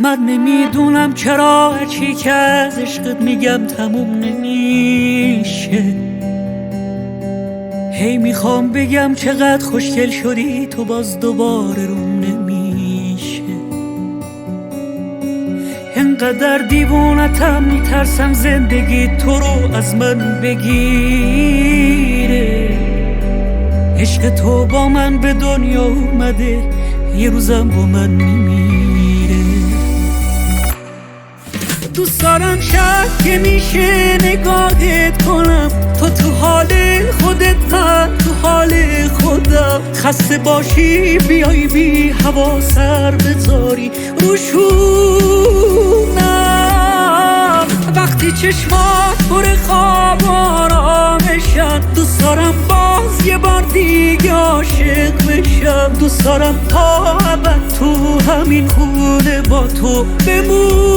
من نمی‌دونم چرا چی که از عشقت میگم تموم نمیشه. هی می‌خوام بگم چقدر خوشگل شدی تو باز دوباره روم نمیشه. انقدر دیوونتم میترسم زندگی تو رو از من بگیره. عشق تو با من به دنیا اومده یه روزم با من میمیره. دوست دارم شک که میشه نگاهت کنم. تو تو حال خودت من تو حال خودم. خسته باشی بیای بی هوا سر بذاری. روشونم وقتی چشمات پر خواب آرامشن. دوست دارم باز یه بار دیگه عاشق بشم. دوست دارم تا تو همین خونه با تو بمونم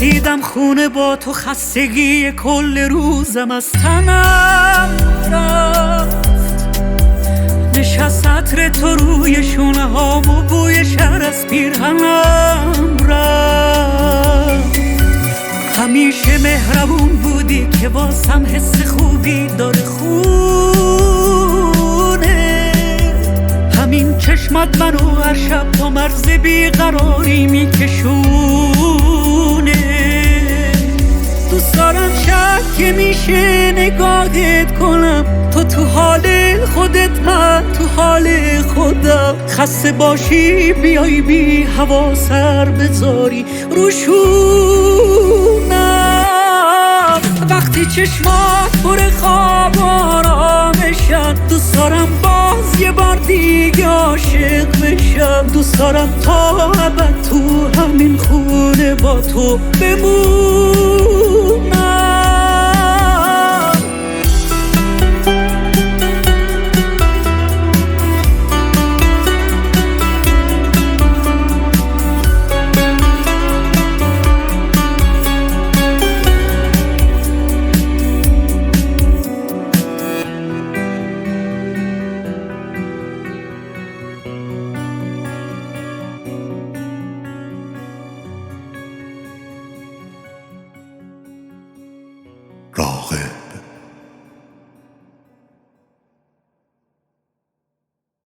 رسیدم خونه با تو خستگی کل روزم از تنم رفت. نشست عطر تو روی شونه هام و بوی شهر از پیرهنم رفت. همیشه مهربون بودی که واسم حس خوبی داره خونه. همین چشمت منو هر شب تا مرز بیقراری میکشونه که میشه نگاهت کنم. تو تو حال خودت من تو حال خودم. خسته باشی بیای بی هوا سر بذاری. روشونم. وقتی چشمات پر خواب آرامشن دوست دارم باز یه بار دیگه عاشق بشم. دوست دارم تا ابد تو همین خونه با تو بمون. près.